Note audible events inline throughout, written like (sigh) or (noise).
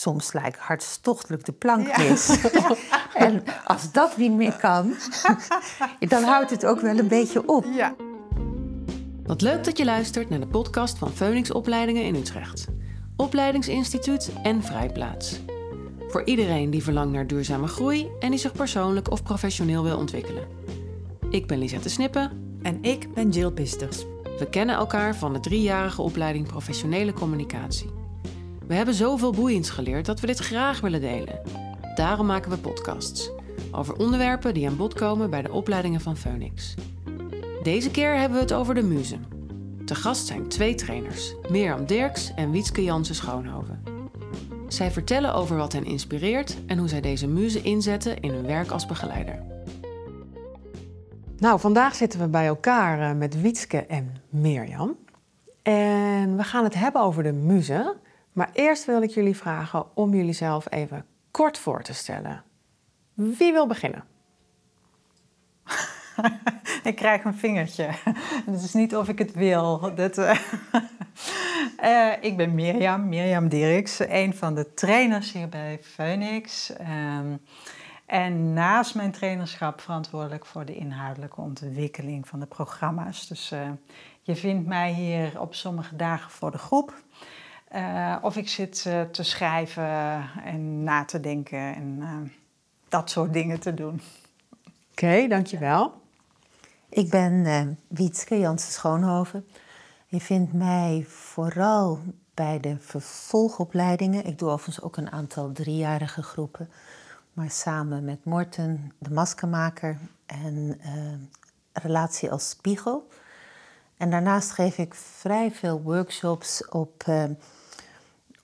soms ik hartstochtelijk de plank mis. (laughs) En als dat niet meer kan, dan houdt het ook wel een beetje op. Ja. Wat leuk dat je luistert naar de podcast van Phoenix Opleidingen in Utrecht. Opleidingsinstituut en Vrijplaats. Voor iedereen die verlangt naar duurzame groei en die zich persoonlijk of professioneel wil ontwikkelen. Ik ben Lisette Snippen. En ik ben Jill Pisters. We kennen elkaar van de driejarige opleiding Professionele Communicatie. We hebben zoveel boeiends geleerd dat we dit graag willen delen. Daarom maken we podcasts over onderwerpen die aan bod komen bij de opleidingen van Phoenix. Deze keer hebben we het over de muze. Te gast zijn twee trainers, Mirjam Dirks en Wietske Jansen Schoonhoven. Zij vertellen over wat hen inspireert en hoe zij deze muze inzetten in hun werk als begeleider. Nou, vandaag zitten we bij elkaar eh, met Wietske en Mirjam. En we gaan het hebben over de muze. Maar eerst wil ik jullie vragen om jullie zelf even kort voor te stellen. Wie wil beginnen? (laughs) ik krijg een vingertje. (laughs) Het is niet of ik het wil. Dat, uh, uh, ik ben Mirjam, Mirjam Dirks, een van de trainers hier bij Phoenix. Um, en naast mijn trainerschap verantwoordelijk voor de inhoudelijke ontwikkeling van de programma's. Dus uh, je vindt mij hier op sommige dagen voor de groep. Uh, of ik zit uh, te schrijven en na te denken en dat soort dingen te doen. Oké, okay, dankjewel. Ik ben Wietske Jansen Schoonhoven. Je vindt mij vooral bij de vervolgopleidingen. Ik doe overigens ook een aantal driejarige groepen maar samen met Morten, de maskenmaker, en uh, relatie als spiegel. En daarnaast geef ik vrij veel workshops op, uh,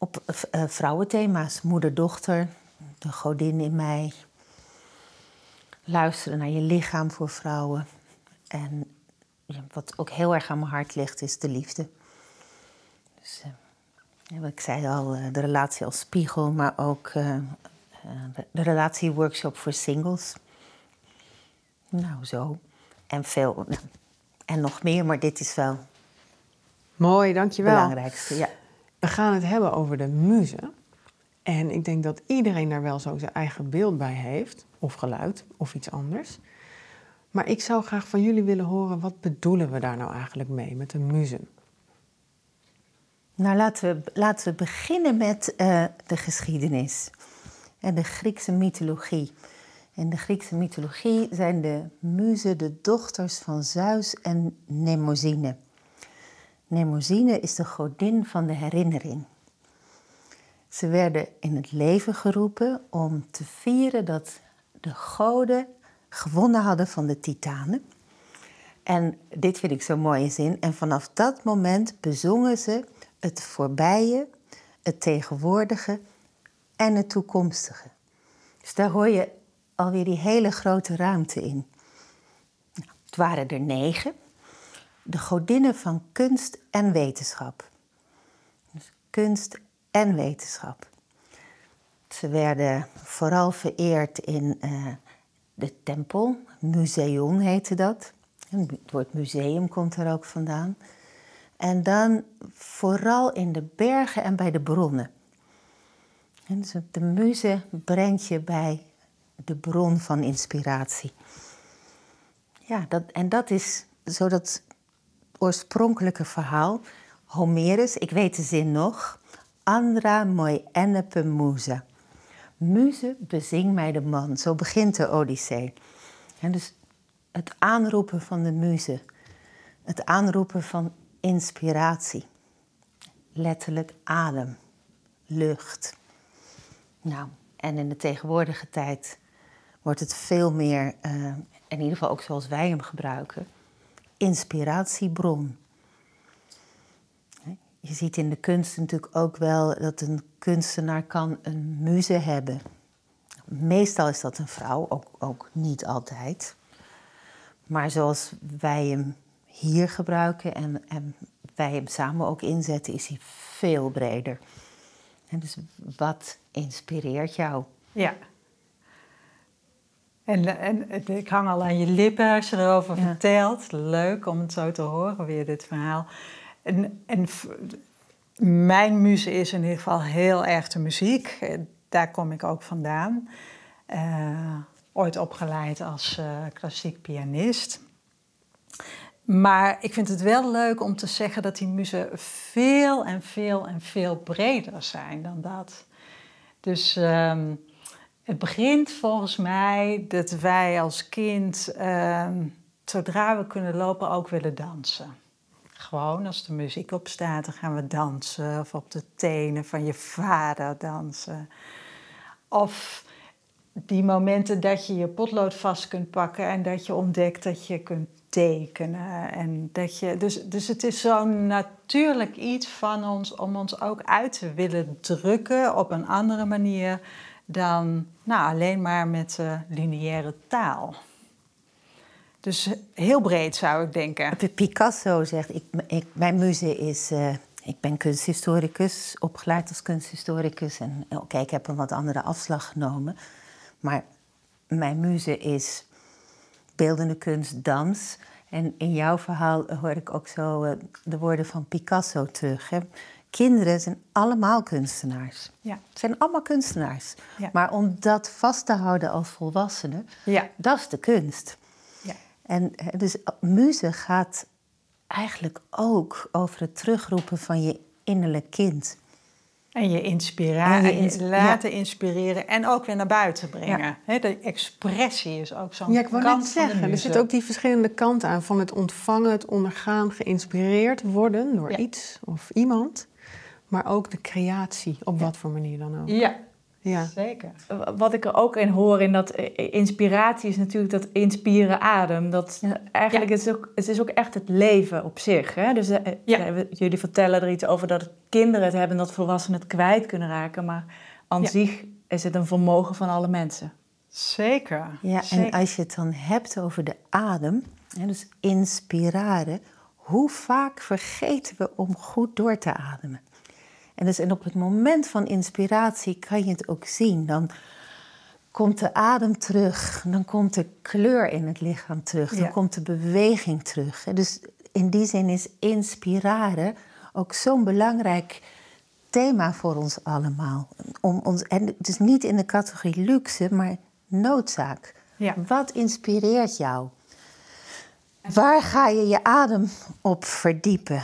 op uh, vrouwenthema's. Moeder-dochter, de godin in mij. Luisteren naar je lichaam voor vrouwen. En ja, wat ook heel erg aan mijn hart ligt, is de liefde. Dus, ik zei al, de relatie als spiegel, maar ook eh, de relatieworkshop voor singles. Nou, zo. En veel. Nou, en nog meer, maar dit is wel. Mooi, dankjewel. Het belangrijkste, ja. We gaan het hebben over de muze. En ik denk dat iedereen daar wel zo zijn eigen beeld bij heeft, of geluid, of iets anders. Maar ik zou graag van jullie willen horen, wat bedoelen we daar nou eigenlijk mee met de muze? Nou, laten we, laten we beginnen met uh, de geschiedenis en de Griekse mythologie. In de Griekse mythologie zijn de muzen de dochters van Zeus en Nemosine. Nemosine is de godin van de herinnering. Ze werden in het leven geroepen om te vieren dat de goden gewonnen hadden van de titanen. En dit vind ik zo'n mooie zin. En vanaf dat moment bezongen ze het voorbije, het tegenwoordige en het toekomstige. Dus daar hoor je alweer die hele grote ruimte in. Nou, het waren er negen. De godinnen van kunst en wetenschap. Dus kunst en wetenschap. Ze werden vooral vereerd in uh, de tempel. Museum heette dat. Het woord museum komt er ook vandaan. En dan vooral in de bergen en bij de bronnen. En dus de muze brengt je bij de bron van inspiratie. Ja, dat, en dat is zo dat oorspronkelijke verhaal. Homerus, ik weet de zin nog. Andra moi ennepe muze. Muze, bezing mij de man. Zo begint de Odyssee. Dus het aanroepen van de muze. Het aanroepen van inspiratie. Letterlijk adem, lucht. Nou, en in de tegenwoordige tijd wordt het veel meer, uh, in ieder geval ook zoals wij hem gebruiken, inspiratiebron. Je ziet in de kunst natuurlijk ook wel dat een kunstenaar kan een muze hebben. Meestal is dat een vrouw, ook, ook niet altijd. Maar zoals wij hem hier gebruiken en, en wij hem samen ook inzetten, is hij veel breder. Dus wat inspireert jou? Ja. En, en ik hang al aan je lippen als je erover vertelt. Leuk om het zo te horen, weer dit verhaal. En, en mijn muze is in ieder geval heel erg de muziek. Eh, daar kom ik ook vandaan. Uh, ooit opgeleid als uh, klassiek pianist. Maar ik vind het wel leuk om te zeggen dat die muzen veel en veel en veel breder zijn dan dat. Dus ehm, het begint volgens mij dat wij als kind, ehm, zodra we kunnen lopen, ook willen dansen. Gewoon als de muziek op staat, dan gaan we dansen. Of op de tenen van je vader dansen. Of die momenten dat je je potlood vast kunt pakken en dat je ontdekt dat je kunt tekenen. En dat je, dus, dus het is zo'n natuurlijk iets van ons om ons ook uit te willen drukken op een andere manier dan nou, alleen maar met uh, lineaire taal. Dus heel breed zou ik denken. Picasso zegt, ik, mijn muze is... Uh, ik ben kunsthistoricus, opgeleid als kunsthistoricus. En oké, ik heb een wat andere afslag genomen. Maar mijn muze is beeldende kunst, dans. En in jouw verhaal hoor ik ook zo uh, de woorden van Picasso terug. Hè? Kinderen zijn allemaal kunstenaars. Ja. zijn allemaal kunstenaars. Ja. Maar om dat vast te houden als volwassenen, ja. dat is de kunst. Ja. En dus muze gaat eigenlijk ook over het terugroepen van je innerlijk kind. En je inspireren, en je laten inspireren en ook weer naar buiten brengen. de expressie is ook zo'n ja, ik kant zeggen, Er zit ook die verschillende kanten aan van het ontvangen, het ondergaan, geïnspireerd worden door iets of iemand. Maar ook de creatie, op wat voor manier dan ook. Ja, ja. Zeker. Wat ik er ook in hoor in dat eh, inspiratie is natuurlijk dat inspireren adem. Dat eigenlijk het is ook, het is ook echt het leven op zich. Hè? Dus eh, ja. jullie vertellen er iets over dat kinderen het hebben dat volwassenen het kwijt kunnen raken. Maar aan zich is het een vermogen van alle mensen. Zeker. Ja, en als je het dan hebt over de adem, dus inspireren, hoe vaak vergeten we om goed door te ademen? En, dus, en op het moment van inspiratie kan je het ook zien. Dan komt de adem terug, dan komt de kleur in het lichaam terug, dan komt de beweging terug. Dus in die zin is inspireren ook zo'n belangrijk thema voor ons allemaal. Om ons, en is niet in de categorie luxe, maar noodzaak. Ja. Wat inspireert jou? Waar ga je je adem op verdiepen?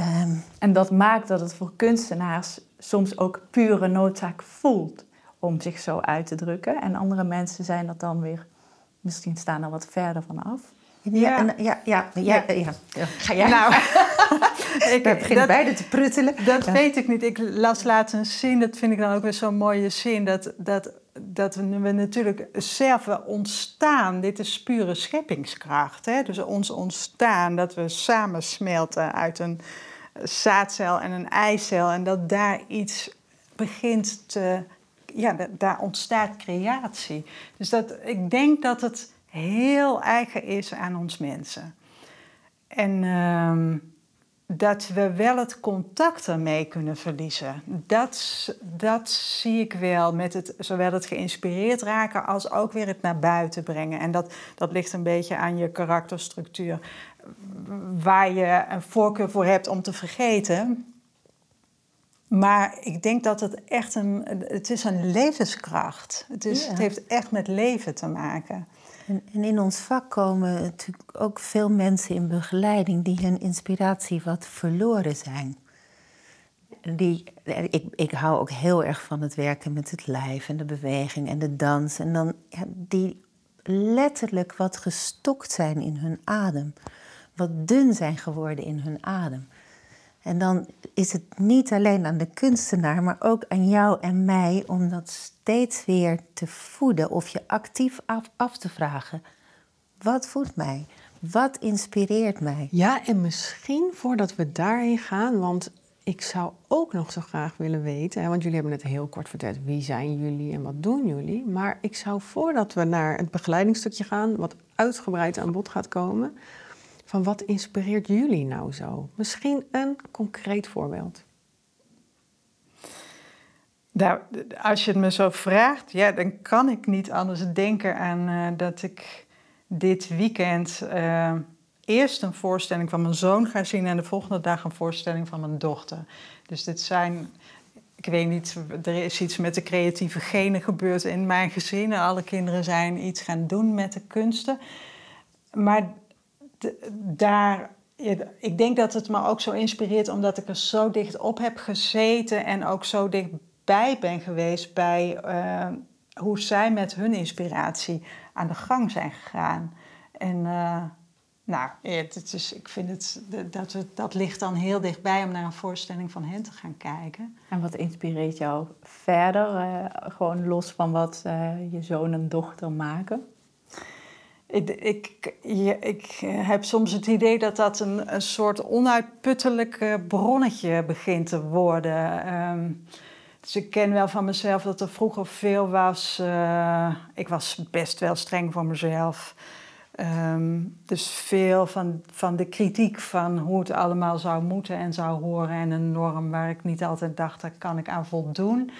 Um, en dat maakt dat het voor kunstenaars soms ook pure noodzaak voelt om zich zo uit te drukken. En andere mensen zijn dat dan weer, misschien staan er wat verder van af. Ja, ja, ja, ja, ja, ja. Ga jij? Nou, (laughs) ik begin dat, beide te pruttelen. Dat weet ik niet. Ik las laatst een zin, dat vind ik dan ook weer zo'n mooie zin, dat, dat, dat we natuurlijk zelf ontstaan. Dit is pure scheppingskracht. Hè? Dus ons ontstaan, dat we samensmelten uit een zaadcel en een eicel en dat daar iets begint te. Ja, daar ontstaat creatie. Dus dat, ik denk dat het heel eigen is aan ons mensen. En ehm, dat we wel het contact ermee kunnen verliezen. Dat, dat zie ik wel met het, zowel het geïnspireerd raken als ook weer het naar buiten brengen. En dat, dat ligt een beetje aan je karakterstructuur waar je een voorkeur voor hebt om te vergeten. Maar ik denk dat het echt een, het is een levenskracht. Het, is, het heeft echt met leven te maken. En, en, in ons vak komen natuurlijk ook veel mensen in begeleiding die hun inspiratie wat verloren zijn. Die, ik, ik hou ook heel erg van het werken met het lijf en de beweging en de dans. En dan die letterlijk wat gestokt zijn in hun adem wat dun zijn geworden in hun adem. En dan is het niet alleen aan de kunstenaar, maar ook aan jou en mij om dat steeds weer te voeden of je actief af, af te vragen. Wat voedt mij? Wat inspireert mij? Ja, en misschien voordat we daarheen gaan, want ik zou ook nog zo graag willen weten, want jullie hebben het heel kort verteld, wie zijn jullie en wat doen jullie? Maar ik zou voordat we naar het begeleidingsstukje gaan, wat uitgebreid aan bod gaat komen, van wat inspireert jullie nou zo? Misschien een concreet voorbeeld. Nou, als je het me zo vraagt, ja, dan kan ik niet anders denken aan uh, dat ik dit weekend uh, eerst een voorstelling van mijn zoon ga zien en de volgende dag een voorstelling van mijn dochter. Dus dit zijn, ik weet niet, er is iets met de creatieve genen gebeurd in mijn gezin. Alle kinderen zijn iets gaan doen met de kunsten. Maar daar, ik denk dat het me ook zo inspireert omdat ik er zo dicht op heb gezeten en ook zo dichtbij ben geweest bij uh, hoe zij met hun inspiratie aan de gang zijn gegaan. En uh, nou, het is, ik vind het, dat, het, dat ligt dan heel dichtbij om naar een voorstelling van hen te gaan kijken. En wat inspireert jou verder, uh, gewoon los van wat je zoon en dochter maken? Ik, ik, heb soms het idee dat dat een, een soort onuitputtelijk bronnetje begint te worden. Um, dus ik ken wel van mezelf dat er vroeger veel was. Uh, ik was best wel streng voor mezelf. Um, dus veel van, van de kritiek van hoe het allemaal zou moeten en zou horen. En een norm waar ik niet altijd dacht, daar kan ik aan voldoen.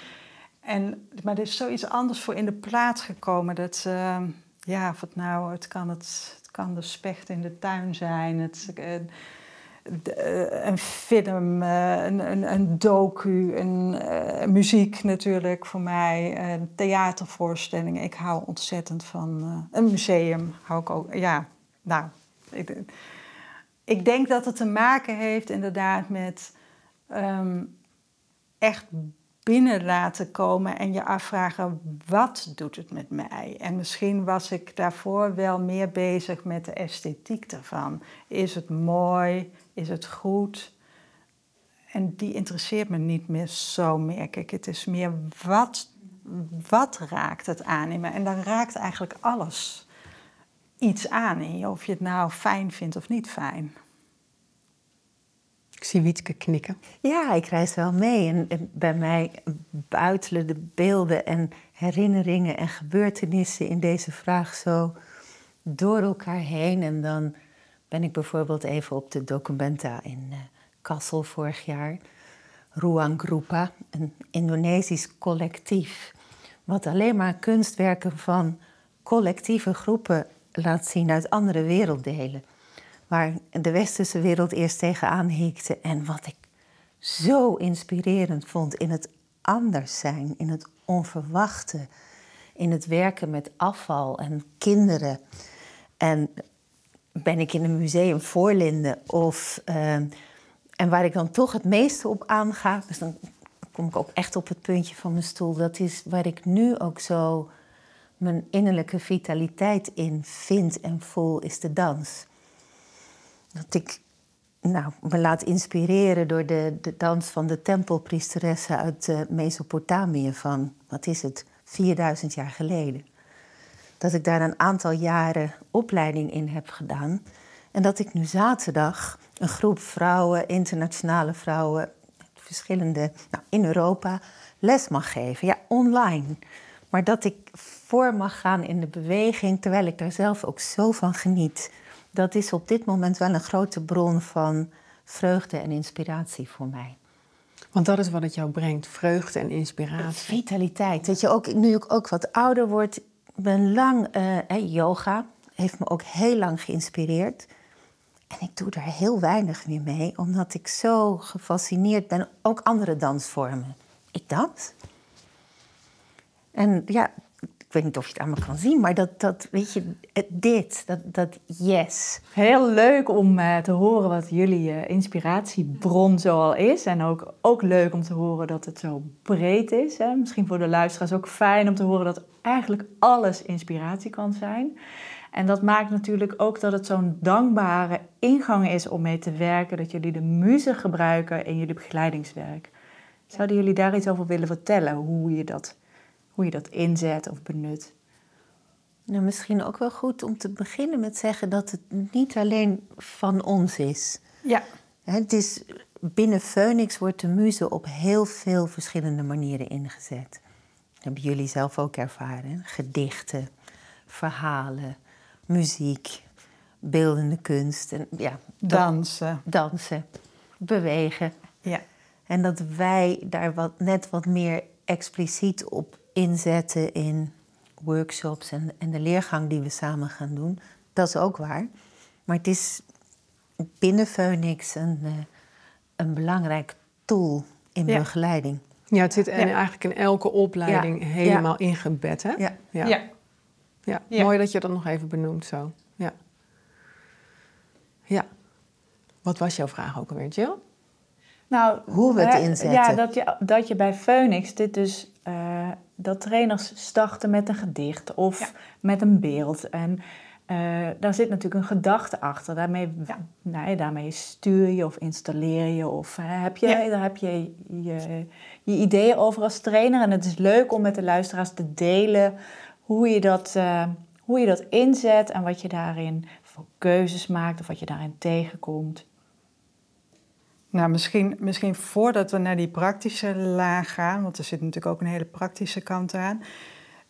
En, maar er is zoiets anders voor in de plaats gekomen. Dat, uh, ja, het nou, het kan, het, het kan de specht in de tuin zijn. Het, uh, eh, een film, eh, een, een, een docu, een, uh, muziek natuurlijk voor mij, een theatervoorstellingen. Ik hou ontzettend van een museum. Hou ik ook, ja, nou, ik, ik, denk dat het te maken heeft inderdaad met um, echt binnen laten komen en je afvragen wat doet het met mij? En misschien was ik daarvoor wel meer bezig met de esthetiek ervan. Is het mooi? Is het goed? En die interesseert me niet meer zo, merk ik. Het is meer wat, wat raakt het aan in me? En dan raakt eigenlijk alles iets aan in je, of je het nou fijn vindt of niet fijn. Ik zie Wietke knikken. Ja, ik reis wel mee. En, bij mij buitelen de beelden en herinneringen en gebeurtenissen in deze vraag zo door elkaar heen. En dan ben ik bijvoorbeeld even op de documenta in uh, Kassel vorig jaar. Ruang Grupa, een Indonesisch collectief. Wat alleen maar kunstwerken van collectieve groepen laat zien uit andere werelddelen waar de westerse wereld eerst tegenaan hikte. En wat ik zo inspirerend vond in het anders zijn, in het onverwachte, in het werken met afval en kinderen. En ben ik in een museum voorlinden of. Uh, en waar ik dan toch het meeste op aanga, dus dan kom ik ook echt op het puntje van mijn stoel. Dat is waar ik nu ook zo mijn innerlijke vitaliteit in vind en voel, is de dans dat ik nou, me laat inspireren door de, de dans van de tempelpriesteressen uit uh, Mesopotamië van, wat is het, 4000 jaar geleden. Dat ik daar een aantal jaren opleiding in heb gedaan. En dat ik nu zaterdag een groep vrouwen, internationale vrouwen, verschillende, nou, in Europa, les mag geven. Ja, online. Maar dat ik voor mag gaan in de beweging, terwijl ik daar zelf ook zo van geniet dat is op dit moment wel een grote bron van vreugde en inspiratie voor mij. Want dat is wat het jou brengt, vreugde en inspiratie. Vitaliteit. Dat je ook, nu ik ook wat ouder word, ben lang, uh, yoga heeft me ook heel lang geïnspireerd. En ik doe daar heel weinig meer mee, omdat ik zo gefascineerd ben. Ook andere dansvormen. Ik dans. En ja, ik weet niet of je het aan me kan zien, maar dat, dat weet je, dit, dat, dat yes. Heel leuk om uh, te horen wat jullie uh, inspiratiebron zoal is. En ook, ook leuk om te horen dat het zo breed is. Hè? Misschien voor de luisteraars ook fijn om te horen dat eigenlijk alles inspiratie kan zijn. En dat maakt natuurlijk ook dat het zo'n dankbare ingang is om mee te werken. Dat jullie de muze gebruiken in jullie begeleidingswerk. Zouden jullie daar iets over willen vertellen? Hoe je dat hoe je dat inzet of benut. Nou, misschien ook wel goed om te beginnen met zeggen dat het niet alleen van ons is. Ja. Het is, binnen Phoenix wordt de muze op heel veel verschillende manieren ingezet. Dat hebben jullie zelf ook ervaren. Gedichten, verhalen, muziek, beeldende kunst. En, ja, dansen. Dansen, bewegen. Ja. En dat wij daar wat, net wat meer expliciet op inzetten in workshops en, en de leergang die we samen gaan doen. Dat is ook waar. Maar het is binnen Phoenix een, uh, een belangrijk tool in Ja. begeleiding. Ja, het zit Ja. in- eigenlijk in elke opleiding Ja. helemaal ingebed, hè? Ja. Ja. Ja. Ja. Ja. mooi dat je dat nog even benoemt zo. Ja. Ja. Wat was jouw vraag ook alweer, Jill? Nou, Hoe we het inzetten. Ja, dat je, dat je bij Phoenix dit dus... eh, dat trainers starten met een gedicht of Ja. met een beeld. En eh, daar zit natuurlijk een gedachte achter. Daarmee, Ja. nee, daarmee stuur je of installeer je. Of hè, heb je, Ja. daar heb je, je je ideeën over als trainer. En het is leuk om met de luisteraars te delen hoe je dat, eh, hoe je dat inzet... en wat je daarin voor keuzes maakt of wat je daarin tegenkomt. Nou, misschien, misschien voordat we naar die praktische laag gaan, want er zit natuurlijk ook een hele praktische kant aan,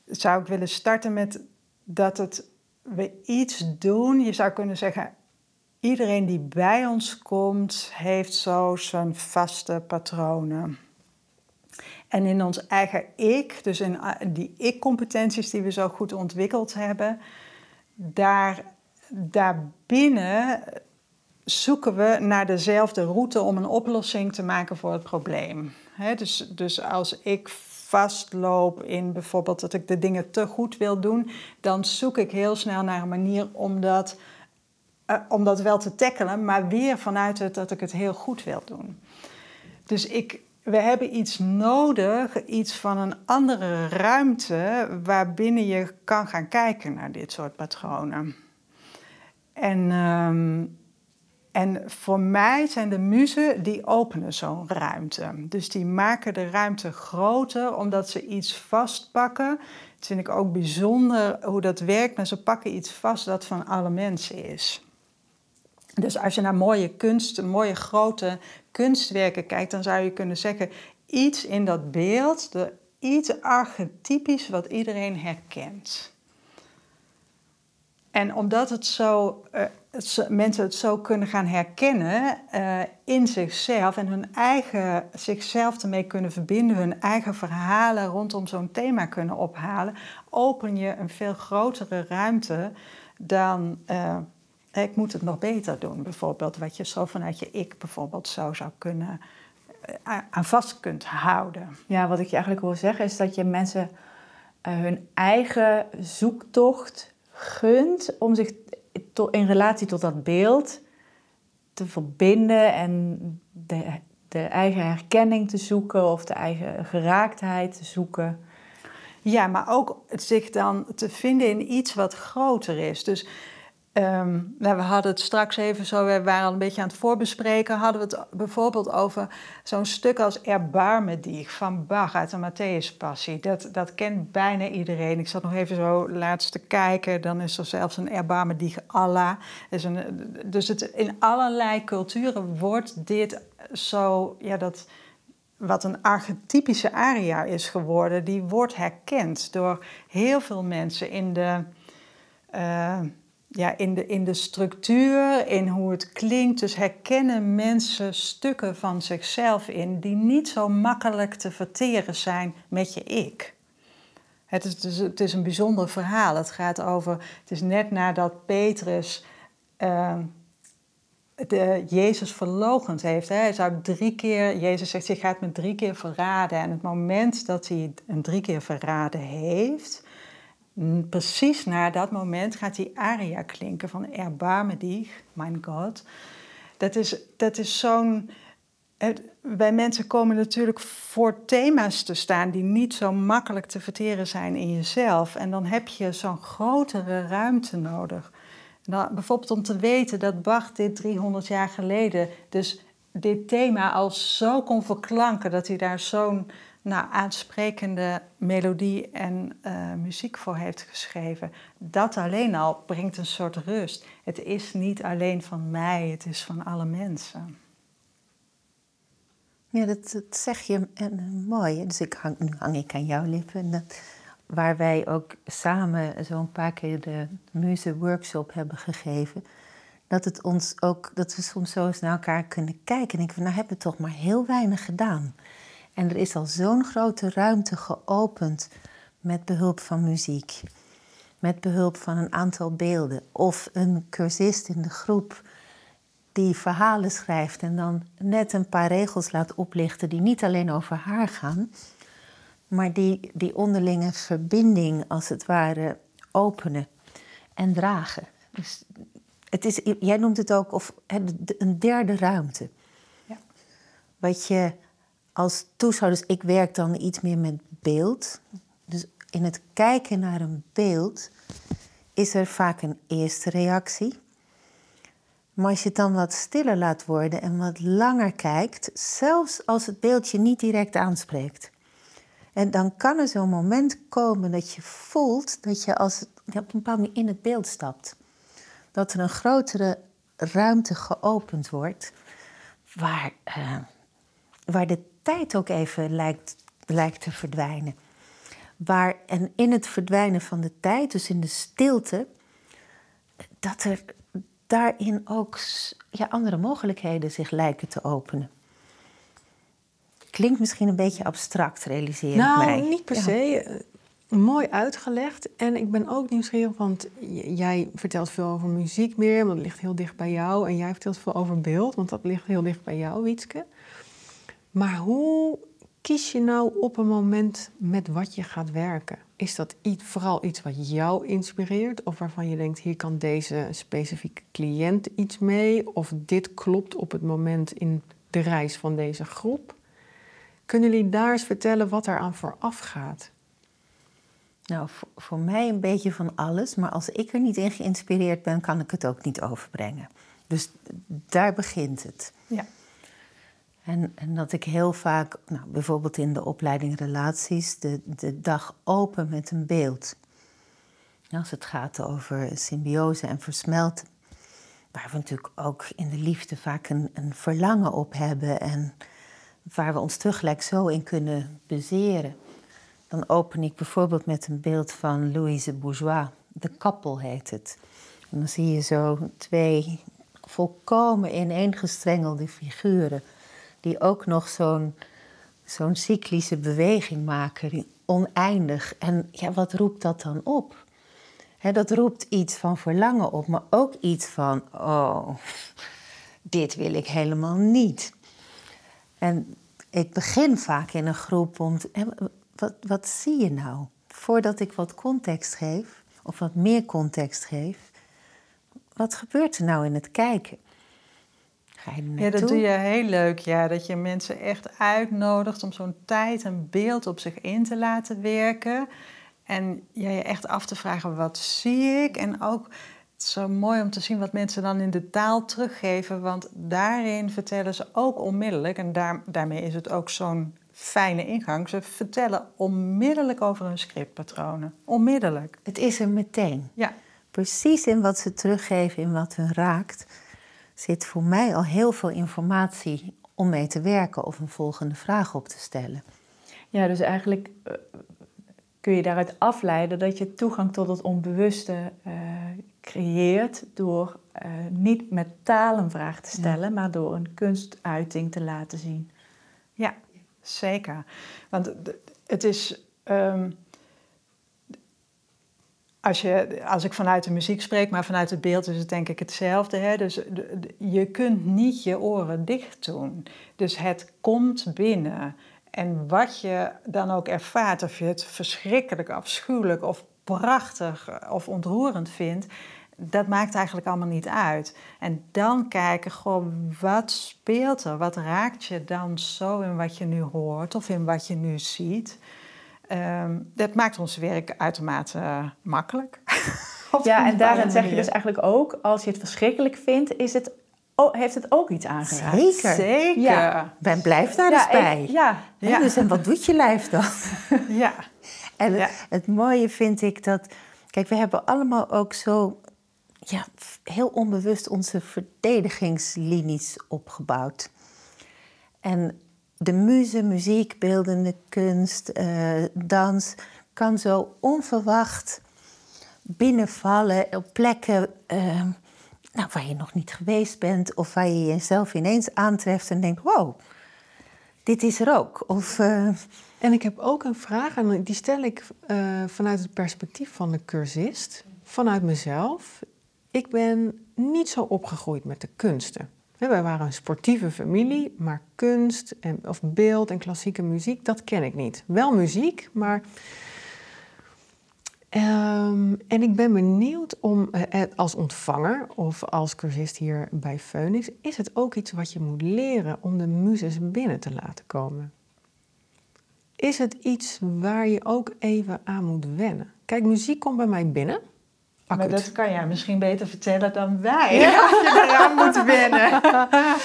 zou ik willen starten met dat het, we iets doen. Je zou kunnen zeggen, iedereen die bij ons komt, heeft zo zijn vaste patronen. En in ons eigen ik, dus in a- die ik-competenties die we zo goed ontwikkeld hebben, daar, daarbinnen zoeken we naar dezelfde route om een oplossing te maken voor het probleem. Dus, dus als ik vastloop in bijvoorbeeld dat ik de dingen te goed wil doen, dan zoek ik heel snel naar een manier om dat, eh, om dat wel te tackelen, maar weer vanuit het dat ik het heel goed wil doen. Dus ik, we hebben iets nodig, iets van een andere ruimte waarbinnen je kan gaan kijken naar dit soort patronen. En, ehm, en voor mij zijn de muzen die openen zo'n ruimte. Dus die maken de ruimte groter omdat ze iets vastpakken. Dat vind ik ook bijzonder hoe dat werkt, maar ze pakken iets vast dat van alle mensen is. Dus als je naar mooie kunst, mooie grote kunstwerken kijkt, dan zou je kunnen zeggen: iets in dat beeld, iets archetypisch wat iedereen herkent. En omdat het zo, eh, mensen het zo kunnen gaan herkennen eh, in zichzelf en hun eigen zichzelf ermee kunnen verbinden, hun eigen verhalen rondom zo'n thema kunnen ophalen, open je een veel grotere ruimte dan eh, ik moet het nog beter doen, bijvoorbeeld, wat je zo vanuit je ik bijvoorbeeld zo zou kunnen eh, aan- vast kunt houden. Ja, wat ik je eigenlijk wil zeggen is dat je mensen hun eigen zoektocht gunt om zich in relatie tot dat beeld te verbinden en de, de eigen herkenning te zoeken of de eigen geraaktheid te zoeken. Ja, maar ook zich dan te vinden in iets wat groter is. Dus ehm, we hadden het straks even zo, we waren al een beetje aan het voorbespreken, hadden we het bijvoorbeeld over zo'n stuk als Erbarme dich van Bach uit de Matthäus-passie. Dat, dat kent bijna iedereen. Ik zat nog even zo laatst te kijken, dan is er zelfs een Erbarme dich Allah. Dus, een, dus het, in allerlei culturen wordt dit zo, ja, dat wat een archetypische aria is geworden, die wordt herkend door heel veel mensen in de, eh, ja, in de, in de structuur, in hoe het klinkt. Dus herkennen mensen stukken van zichzelf in die niet zo makkelijk te verteren zijn met je ik. Het is, dus, het is een bijzonder verhaal. Het gaat over, het is net nadat Petrus eh, de Jezus verlogend heeft. Hè. Hij zou drie keer, Jezus zegt, je gaat me drie keer verraden. En het moment dat hij een drie keer verraden heeft, precies na dat moment gaat die aria klinken van Erbarme dich, mijn God. Dat is, dat is zo'n... Wij mensen komen natuurlijk voor thema's te staan die niet zo makkelijk te verteren zijn in jezelf. En dan heb je zo'n grotere ruimte nodig. Nou, bijvoorbeeld om te weten dat Bach dit 300 jaar geleden, dus dit thema al zo kon verklanken, dat hij daar zo'n nou, aansprekende melodie en eh, muziek voor heeft geschreven. Dat alleen al brengt een soort rust. Het is niet alleen van mij, het is van alle mensen. Ja, dat, zeg je eh, mooi. Dus ik hang, nu hang ik aan jouw lippen. En dat, waar wij ook samen zo'n paar keer de muze workshop hebben gegeven. Dat het ons ook, dat we soms zo eens naar elkaar kunnen kijken. En ik van, nou hebben we toch maar heel weinig gedaan. En er is al zo'n grote ruimte geopend met behulp van muziek. Met behulp van een aantal beelden. Of een cursist in de groep die verhalen schrijft en dan net een paar regels laat oplichten die niet alleen over haar gaan, maar die die onderlinge verbinding als het ware openen en dragen. Dus het is, jij noemt het ook of, een derde ruimte. Ja. Wat je als toeschouwer, dus ik werk dan iets meer met beeld. Dus in het kijken naar een beeld is er vaak een eerste reactie. Maar als je het dan wat stiller laat worden en wat langer kijkt, zelfs als het beeldje niet direct aanspreekt. En dan kan er zo'n moment komen dat je voelt dat je als op een bepaalde manier in het beeld stapt. Dat er een grotere ruimte geopend wordt, waar, uh, waar de tijd ook even lijkt, lijkt te verdwijnen. Waar, en in het verdwijnen van de tijd, dus in de stilte, dat er daarin ook ja, andere mogelijkheden zich lijken te openen. Klinkt misschien een beetje abstract, realiseer nou, mij. Nou, niet per se. Mooi uitgelegd. En ik ben ook nieuwsgierig, want jij vertelt veel over muziek meer, want dat ligt heel dicht bij jou. En jij vertelt veel over beeld, want dat ligt heel dicht bij jou, Wietske. Maar hoe kies je nou op een moment met wat je gaat werken? Is dat vooral iets wat jou inspireert? Of waarvan je denkt, hier kan deze specifieke cliënt iets mee? Of dit klopt op het moment in de reis van deze groep? Kunnen jullie daar eens vertellen wat er aan vooraf gaat? Nou, voor, mij een beetje van alles. Maar als ik er niet in geïnspireerd ben, kan ik het ook niet overbrengen. Dus daar begint het. Ja. En, en, dat ik heel vaak, nou, bijvoorbeeld in de opleiding relaties, de, de dag open met een beeld. Als het gaat over symbiose en versmelten, waar we natuurlijk ook in de liefde vaak een, een verlangen op hebben en waar we ons tegelijk zo in kunnen bezeren. Dan open ik bijvoorbeeld met een beeld van Louise Bourgeois. De kappel heet het. En dan zie je zo twee volkomen ineengestrengelde figuren die ook nog zo'n zo'n cyclische beweging maken, oneindig. En ja, wat roept dat dan op? dat roept iets van verlangen op, maar ook iets van, oh, dit wil ik helemaal niet. En ik begin vaak in een groep om, wat, wat zie je nou? Voordat ik wat context geef, of wat meer context geef, wat gebeurt er nou in het kijken? ja, dat doe je heel leuk. Ja, dat je mensen echt uitnodigt om zo'n tijd een beeld op zich in te laten werken. En ja, je echt af te vragen, wat zie ik? En ook, het is zo mooi om te zien wat mensen dan in de taal teruggeven. Want daarin vertellen ze ook onmiddellijk, en daar, daarmee is het ook zo'n fijne ingang. Ze vertellen onmiddellijk over hun scriptpatronen. Onmiddellijk. Het is er meteen. Ja. Precies in wat ze teruggeven, in wat hun raakt zit voor mij al heel veel informatie om mee te werken of een volgende vraag op te stellen. Ja, dus eigenlijk eh, kun je daaruit afleiden dat je toegang tot het onbewuste uh, creëert door uh, niet met taal een vraag te stellen, maar door een kunstuiting te laten zien. Ja, zeker. Want het is. Um, als, je, als ik vanuit de muziek spreek, maar vanuit het beeld is het denk ik hetzelfde. Hè? Dus je kunt niet je oren dicht doen. Dus het komt binnen. En wat je dan ook ervaart, of je het verschrikkelijk, afschuwelijk of prachtig of ontroerend vindt, dat maakt eigenlijk allemaal niet uit. En dan kijken, goh, wat speelt er? Wat raakt je dan zo in wat je nu hoort of in wat je nu ziet? Ehm, dat maakt ons werk uitermate uh, makkelijk. (laughs) ja, en daarin zeg je dus eigenlijk ook, als je het verschrikkelijk vindt, is het, oh, heeft het ook iets aangeraakt. Zeker. Zeker. Ja. Ben blijf daar eens bij. ja. ja. Dus en wat doet je lijf dan? ja. (laughs) En het, het mooie vind ik dat, kijk, we hebben allemaal ook zo ja, heel onbewust onze verdedigingslinies opgebouwd. En de muze, muziek, beeldende kunst, uh, dans kan zo onverwacht binnenvallen op plekken uh, nou, waar je nog niet geweest bent of waar je jezelf ineens aantreft en denkt: wow, dit is er ook. Of, uh... En ik heb ook een vraag en die stel ik vanuit het perspectief van de cursist, vanuit mezelf. Ik ben niet zo opgegroeid met de kunsten. Wij waren een sportieve familie, maar kunst en, of beeld en klassieke muziek, dat ken ik niet. Wel muziek, maar. Ehm, en ik ben benieuwd om eh, eh, als ontvanger of als cursist hier bij Phoenix, is het ook iets wat je moet leren om de muzes binnen te laten komen? Is het iets waar je ook even aan moet wennen? Kijk, muziek komt bij mij binnen. Maar dat kan jij misschien beter vertellen dan wij. Ja. (laughs) Als je eraan moet wennen.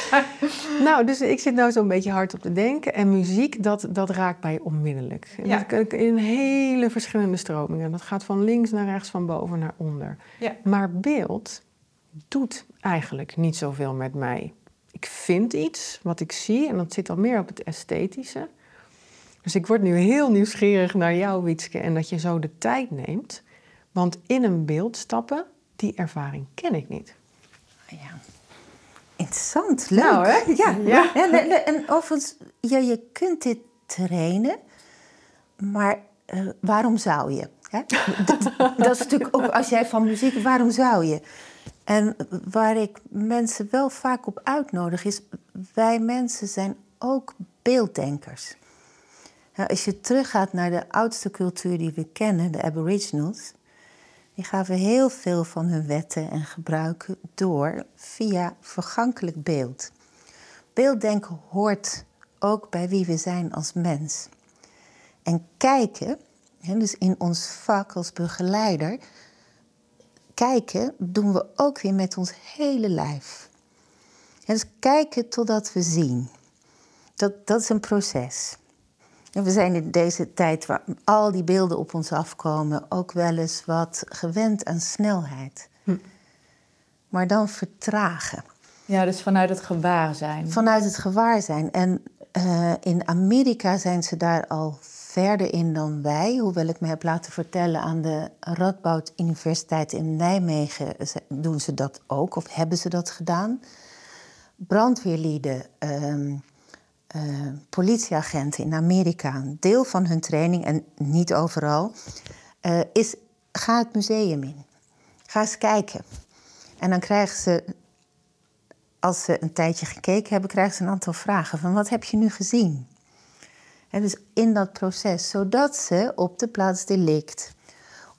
(laughs) nou, dus ik zit nou zo'n beetje hard op te denken. En muziek, dat, dat raakt mij onmiddellijk. Ja. in hele verschillende stromingen. Dat gaat van links naar rechts, van boven naar onder. Ja. Maar beeld doet eigenlijk niet zoveel met mij. Ik vind iets wat ik zie en dat zit al meer op het esthetische. Dus ik word nu heel nieuwsgierig naar jou, Wietske, en dat je zo de tijd neemt want in een beeld stappen, die ervaring ken ik niet. Ja. Interessant, leuk. Nou, hè? Ja. ja. En, en overigens, ja, je kunt dit trainen, maar uh, waarom zou je? Hè? dat, dat, is natuurlijk ook als jij van muziek, waarom zou je? En waar ik mensen wel vaak op uitnodig is, wij mensen zijn ook beelddenkers. als je teruggaat naar de oudste cultuur die we kennen, de Aboriginals, die gaven heel veel van hun wetten en gebruiken door via vergankelijk beeld. Beelddenken hoort ook bij wie we zijn als mens. En kijken, dus in ons vak als begeleider, kijken doen we ook weer met ons hele lijf. Dus kijken totdat we zien. Dat, dat is een proces. En we zijn in deze tijd waar al die beelden op ons afkomen ook wel eens wat gewend aan snelheid. Hm. Maar dan vertragen. Ja, dus vanuit het gewaarzijn. Vanuit het gewaarzijn. En uh, in Amerika zijn ze daar al verder in dan wij. Hoewel ik me heb laten vertellen aan de Radboud Universiteit in Nijmegen doen ze dat ook, of hebben ze dat gedaan. Brandweerlieden, uh, uh, politieagenten in Amerika, een deel van hun training, en niet overal, uh, is ga het museum in. Ga eens kijken. En dan krijgen ze, als ze een tijdje gekeken hebben, krijgen ze een aantal vragen van wat heb je nu gezien? En dus in dat proces, zodat ze op de plaats delict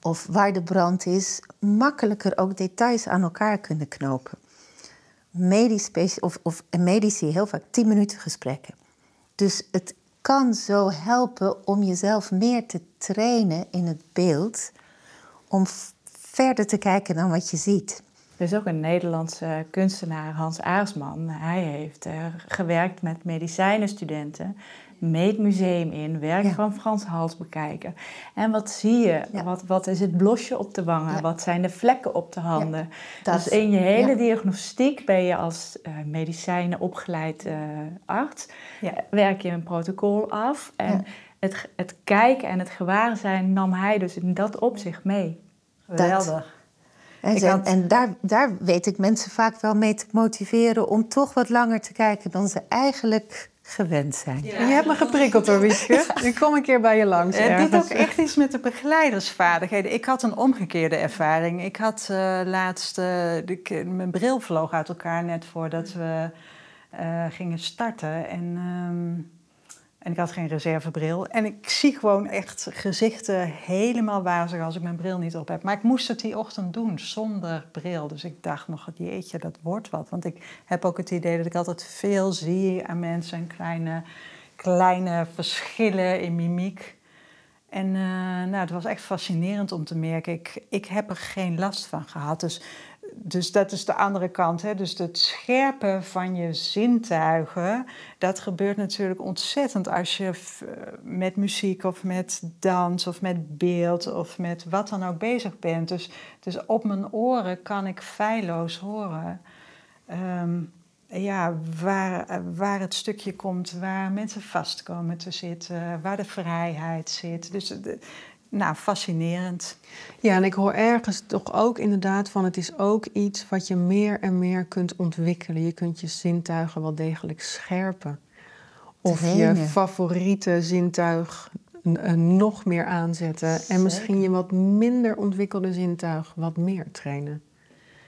of waar de brand is, makkelijker ook details aan elkaar kunnen knopen. Medisch of, of medici heel vaak 10 minuten gesprekken. Dus het kan zo helpen om jezelf meer te trainen in het beeld, om verder te kijken dan wat je ziet. Er is ook een Nederlandse kunstenaar, Hans Aarsman. Hij heeft uh, gewerkt met medicijnenstudenten mee museum in, werk van Frans Hals bekijken. En wat zie je? Wat, wat is het blosje op de wangen? Wat zijn de vlekken op de handen? Dus in je hele diagnostiek ben je als uh, medicijnen opgeleid uh, arts. Werk je een protocol af. En het, het kijken en het gewaarzijn nam hij dus in dat opzicht mee. Geweldig. En, en daar, daar weet ik mensen vaak wel mee te motiveren om toch wat langer te kijken dan ze eigenlijk gewend zijn. Je hebt me geprikkeld hoor, Wieske. (laughs) Ik kom een keer bij je langs. Het doet ook echt iets met de begeleidersvaardigheden. Ik had een omgekeerde ervaring. Ik had uh, laatst... Uh, mijn bril vloog uit elkaar net voordat we uh, gingen starten. En... Um, en ik had geen reservebril. En ik zie gewoon echt gezichten helemaal wazig als ik mijn bril niet op heb. Maar ik moest het die ochtend doen zonder bril. Dus ik dacht nog, jeetje, dat wordt wat. Want ik heb ook het idee dat ik altijd veel zie aan mensen. En kleine, kleine verschillen in mimiek. En uh, nou, het was echt fascinerend om te merken. Ik, ik heb er geen last van gehad. Dus dus dat is de andere kant. Hè? Dus het scherpen van je zintuigen, dat gebeurt natuurlijk ontzettend als je met muziek of met dans of met beeld of met wat dan ook bezig bent. Dus, dus op mijn oren kan ik feilloos horen. Ehm, ja, waar, waar het stukje komt waar mensen vastkomen te zitten, waar de vrijheid zit. Dus de, nou, fascinerend. Ja, en ik hoor ergens toch ook inderdaad van het is ook iets wat je meer en meer kunt ontwikkelen. Je kunt je zintuigen wel degelijk scherpen. Of je favoriete zintuig nog meer aanzetten. En misschien je wat minder ontwikkelde zintuig wat meer trainen.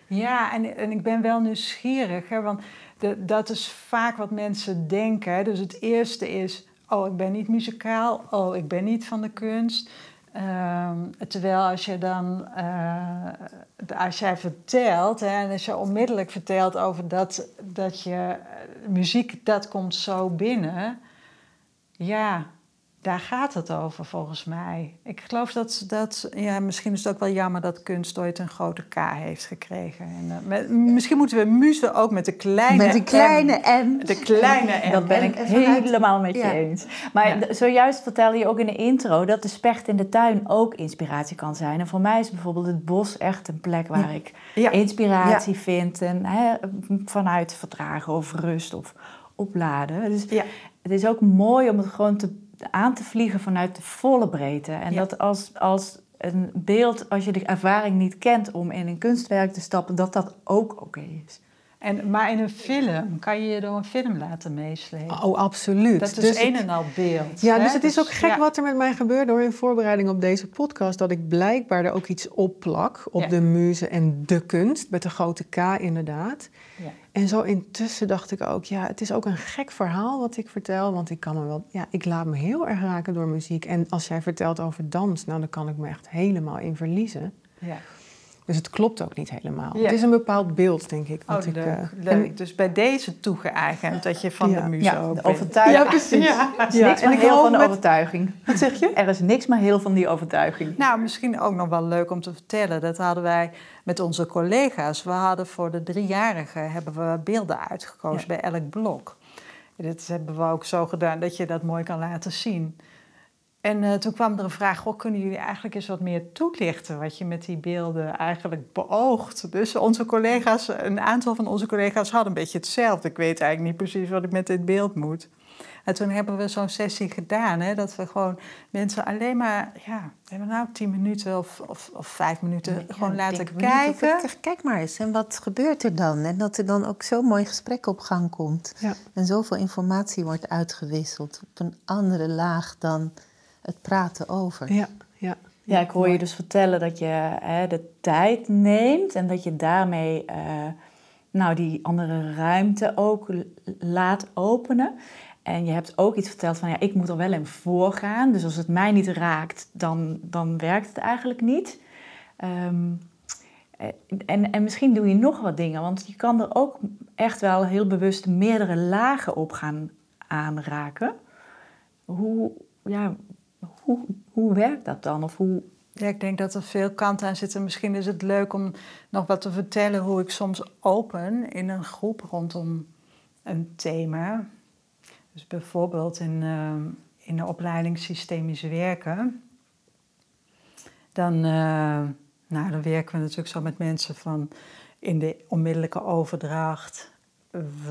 Ja, en, en ik ben wel nieuwsgierig, hè, want de, dat is vaak wat mensen denken. Dus het eerste is, oh, ik ben niet muzikaal, oh, ik ben niet van de kunst. Ehm, terwijl als je dan, uh, als jij vertelt, hè, en als je onmiddellijk vertelt over dat, dat je eh, muziek, dat komt zo binnen, ja, daar gaat het over volgens mij. Ik geloof dat, dat ja, misschien is het ook wel jammer dat kunst ooit een grote K heeft gekregen. En, uh, misschien moeten we muzen ook met de kleine Met de kleine M. De kleine M. Dat ben ik helemaal met je eens. Maar ja. zojuist vertelde je ook in de intro dat de specht in de tuin ook inspiratie kan zijn. En voor mij is bijvoorbeeld het bos echt een plek waar ik inspiratie vind. En hè, vanuit vertragen of rust of opladen. Dus het is ook mooi om het gewoon te aan te vliegen vanuit de volle breedte. En dat als, als een beeld, als je de ervaring niet kent om in een kunstwerk te stappen, dat dat ook oké is. En, maar in een film, kan je je door een film laten meeslepen? Oh, absoluut. Dat is dus een en al beeld. Ja, hè? dus het is ook gek ja. wat er met mij gebeurde hoor, in voorbereiding op deze podcast. Dat ik blijkbaar er ook iets op plak, op ja. de muze en de kunst, met de grote K inderdaad. Ja. En zo intussen dacht ik ook, ja, het is ook een gek verhaal wat ik vertel. Want ik kan me wel, ja, ik laat me heel erg raken door muziek. En als jij vertelt over dans, nou, dan kan ik me echt helemaal in verliezen. Ja. Dus het klopt ook niet helemaal. Ja. Het is een bepaald beeld, denk ik. Wat oh, ik, leuk, uh, leuk. Dus bij deze toegeëigend dat je van ja. de muze ja, overtuiging. Ja, precies. Ja. Er is niks maar heel van de met... overtuiging. Wat zeg je? Er is niks maar heel van die overtuiging. Nou, misschien ook nog wel leuk om te vertellen. Dat hadden wij met onze collega's. We hadden voor de driejarigen hebben we beelden uitgekozen bij elk blok. Dat hebben we ook zo gedaan dat je dat mooi kan laten zien. En uh, toen kwam er een vraag, goh, kunnen jullie eigenlijk eens wat meer toelichten wat je met die beelden eigenlijk beoogt? Dus onze collega's, een aantal van onze collega's hadden een beetje hetzelfde. Ik weet eigenlijk niet precies wat ik met dit beeld moet. En toen hebben we zo'n sessie gedaan, hè, dat we gewoon mensen alleen maar, ja, hebben nou tien minuten of, of, of vijf minuten ja, gewoon laten kijken. Kijk maar eens, en wat gebeurt er dan? En dat er dan ook zo'n mooi gesprek op gang komt. Ja. En zoveel informatie wordt uitgewisseld op een andere laag dan het praten over. Ja, ja. Ja, ik hoor je dus vertellen dat je hè, de tijd neemt en dat je daarmee uh, nou, die andere ruimte ook laat openen. En je hebt ook iets verteld van ja, ik moet er wel in voorgaan. Dus als het mij niet raakt, dan, dan werkt het eigenlijk niet. Um, en, en misschien doe je nog wat dingen, want je kan er ook echt wel heel bewust meerdere lagen op gaan aanraken. Hoe, ja, hoe, hoe werkt dat dan? Of hoe... Ja, ik denk dat er veel kanten aan zitten. Misschien is het leuk om nog wat te vertellen hoe ik soms open in een groep rondom een thema. Dus bijvoorbeeld in, uh, in de opleiding Systemisch Werken. Dan, uh, nou, dan werken we natuurlijk zo met mensen van in de onmiddellijke overdracht.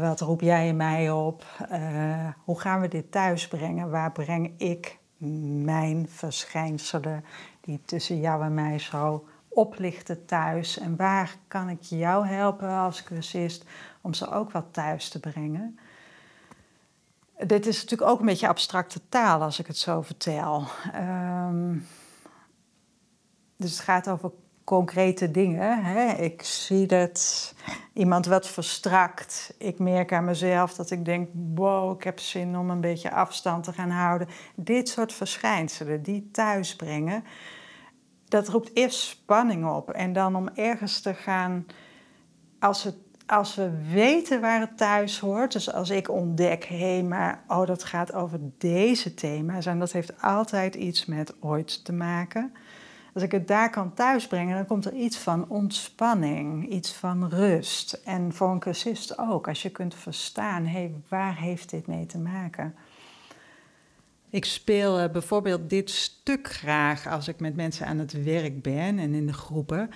Wat roep jij in mij op? Uh, hoe gaan we dit thuis brengen? Waar breng ik mijn verschijnselen die tussen jou en mij zo oplichten thuis? En waar kan ik jou helpen als cursist om ze ook wat thuis te brengen? Dit is natuurlijk ook een beetje abstracte taal als ik het zo vertel. Um, dus het gaat over concrete dingen. Hè? Ik zie dat iemand wat verstrakt. Ik merk aan mezelf dat ik denk: wow, ik heb zin om een beetje afstand te gaan houden. Dit soort verschijnselen die thuis brengen, dat roept eerst spanning op. En dan om ergens te gaan, als, het, als we weten waar het thuis hoort, dus als ik ontdek: hé, hey, maar oh, dat gaat over deze thema's en dat heeft altijd iets met ooit te maken als ik het daar kan thuisbrengen, dan komt er iets van ontspanning, iets van rust. En voor een cursist ook, als je kunt verstaan, hé, hey, waar heeft dit mee te maken? Ik speel uh, bijvoorbeeld dit stuk graag als ik met mensen aan het werk ben en in de groepen.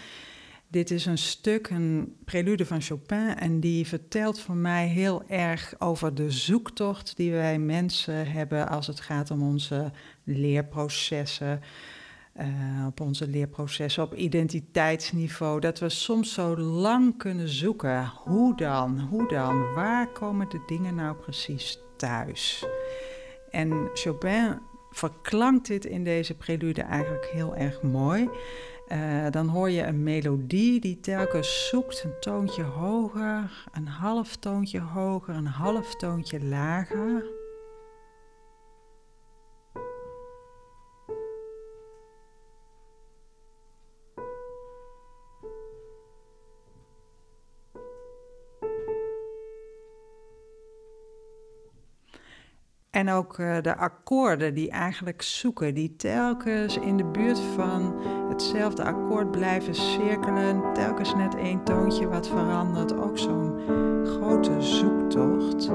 Dit is een stuk, een prelude van Chopin, en die vertelt voor mij heel erg over de zoektocht die wij mensen hebben als het gaat om onze leerprocessen, uh, op onze leerprocessen, op identiteitsniveau, dat we soms zo lang kunnen zoeken. Hoe dan? Hoe dan? Waar komen de dingen nou precies thuis? En Chopin verklankt dit in deze prelude eigenlijk heel erg mooi. Uh, dan hoor je een melodie die telkens zoekt een toontje hoger, een half toontje hoger, een half toontje lager. En ook uh, de akkoorden die eigenlijk zoeken, die telkens in de buurt van hetzelfde akkoord blijven cirkelen, telkens net één toontje wat verandert, ook zo'n grote zoektocht.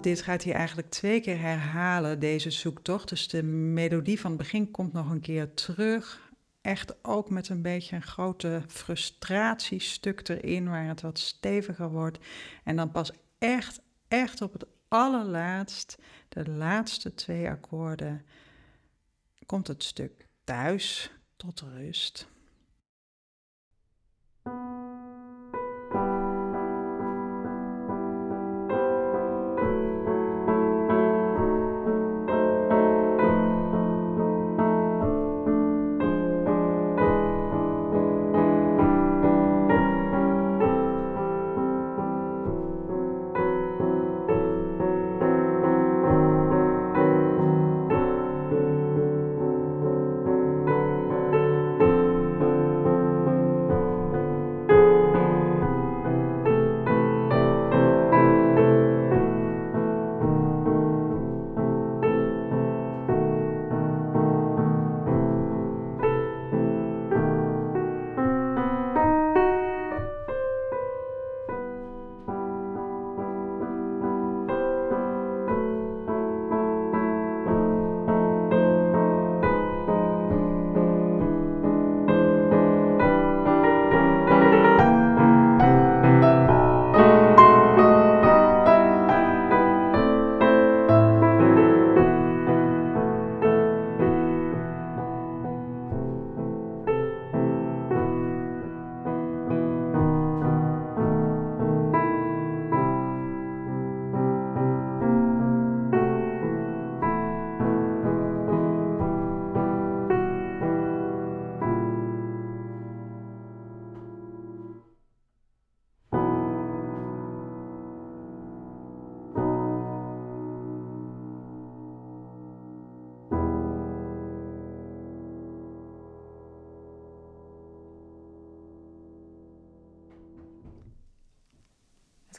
Dit gaat hij eigenlijk twee keer herhalen, deze zoektocht. Dus de melodie van het begin komt nog een keer terug echt ook met een beetje een grote frustratiestuk erin, waar het wat steviger wordt. En dan pas echt, echt op het allerlaatst, de laatste twee akkoorden, komt het stuk thuis tot rust.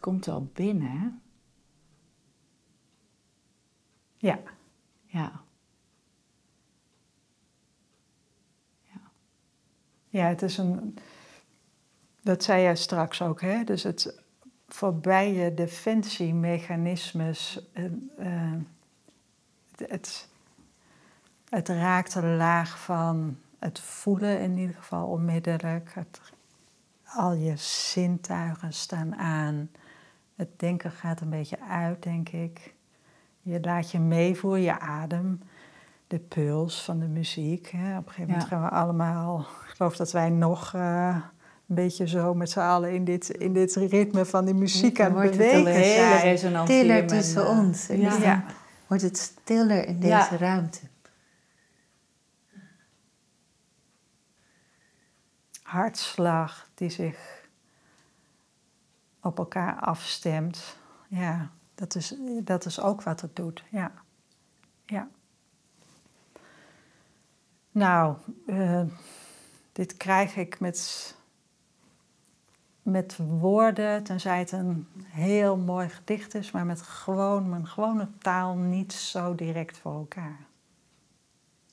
Komt wel binnen? Ja. Ja. Ja, het is een... Dat zei jij straks ook, hè? Dus het voorbij je defensiemechanismes... Uh, het, het raakt de laag van het voelen in ieder geval onmiddellijk. Het, al je zintuigen staan aan. Het denken gaat een beetje uit, denk ik. Je laat je meevoeren, je adem, de puls van de muziek. Hè. Op een gegeven moment gaan we allemaal, ik geloof dat wij nog uh, een beetje zo met z'n allen in dit, in dit ritme van die muziek aan het bewegen het hele. Stiller tussen uh, ons. En ja. ja. wordt het stiller in deze ja. ruimte. Hartslag die zich op elkaar afstemt. Ja, dat is, dat is ook wat het doet. Ja. ja. Nou, uh, dit krijg ik met, met woorden, tenzij het een heel mooi gedicht is, maar met gewoon mijn gewone taal niet zo direct voor elkaar.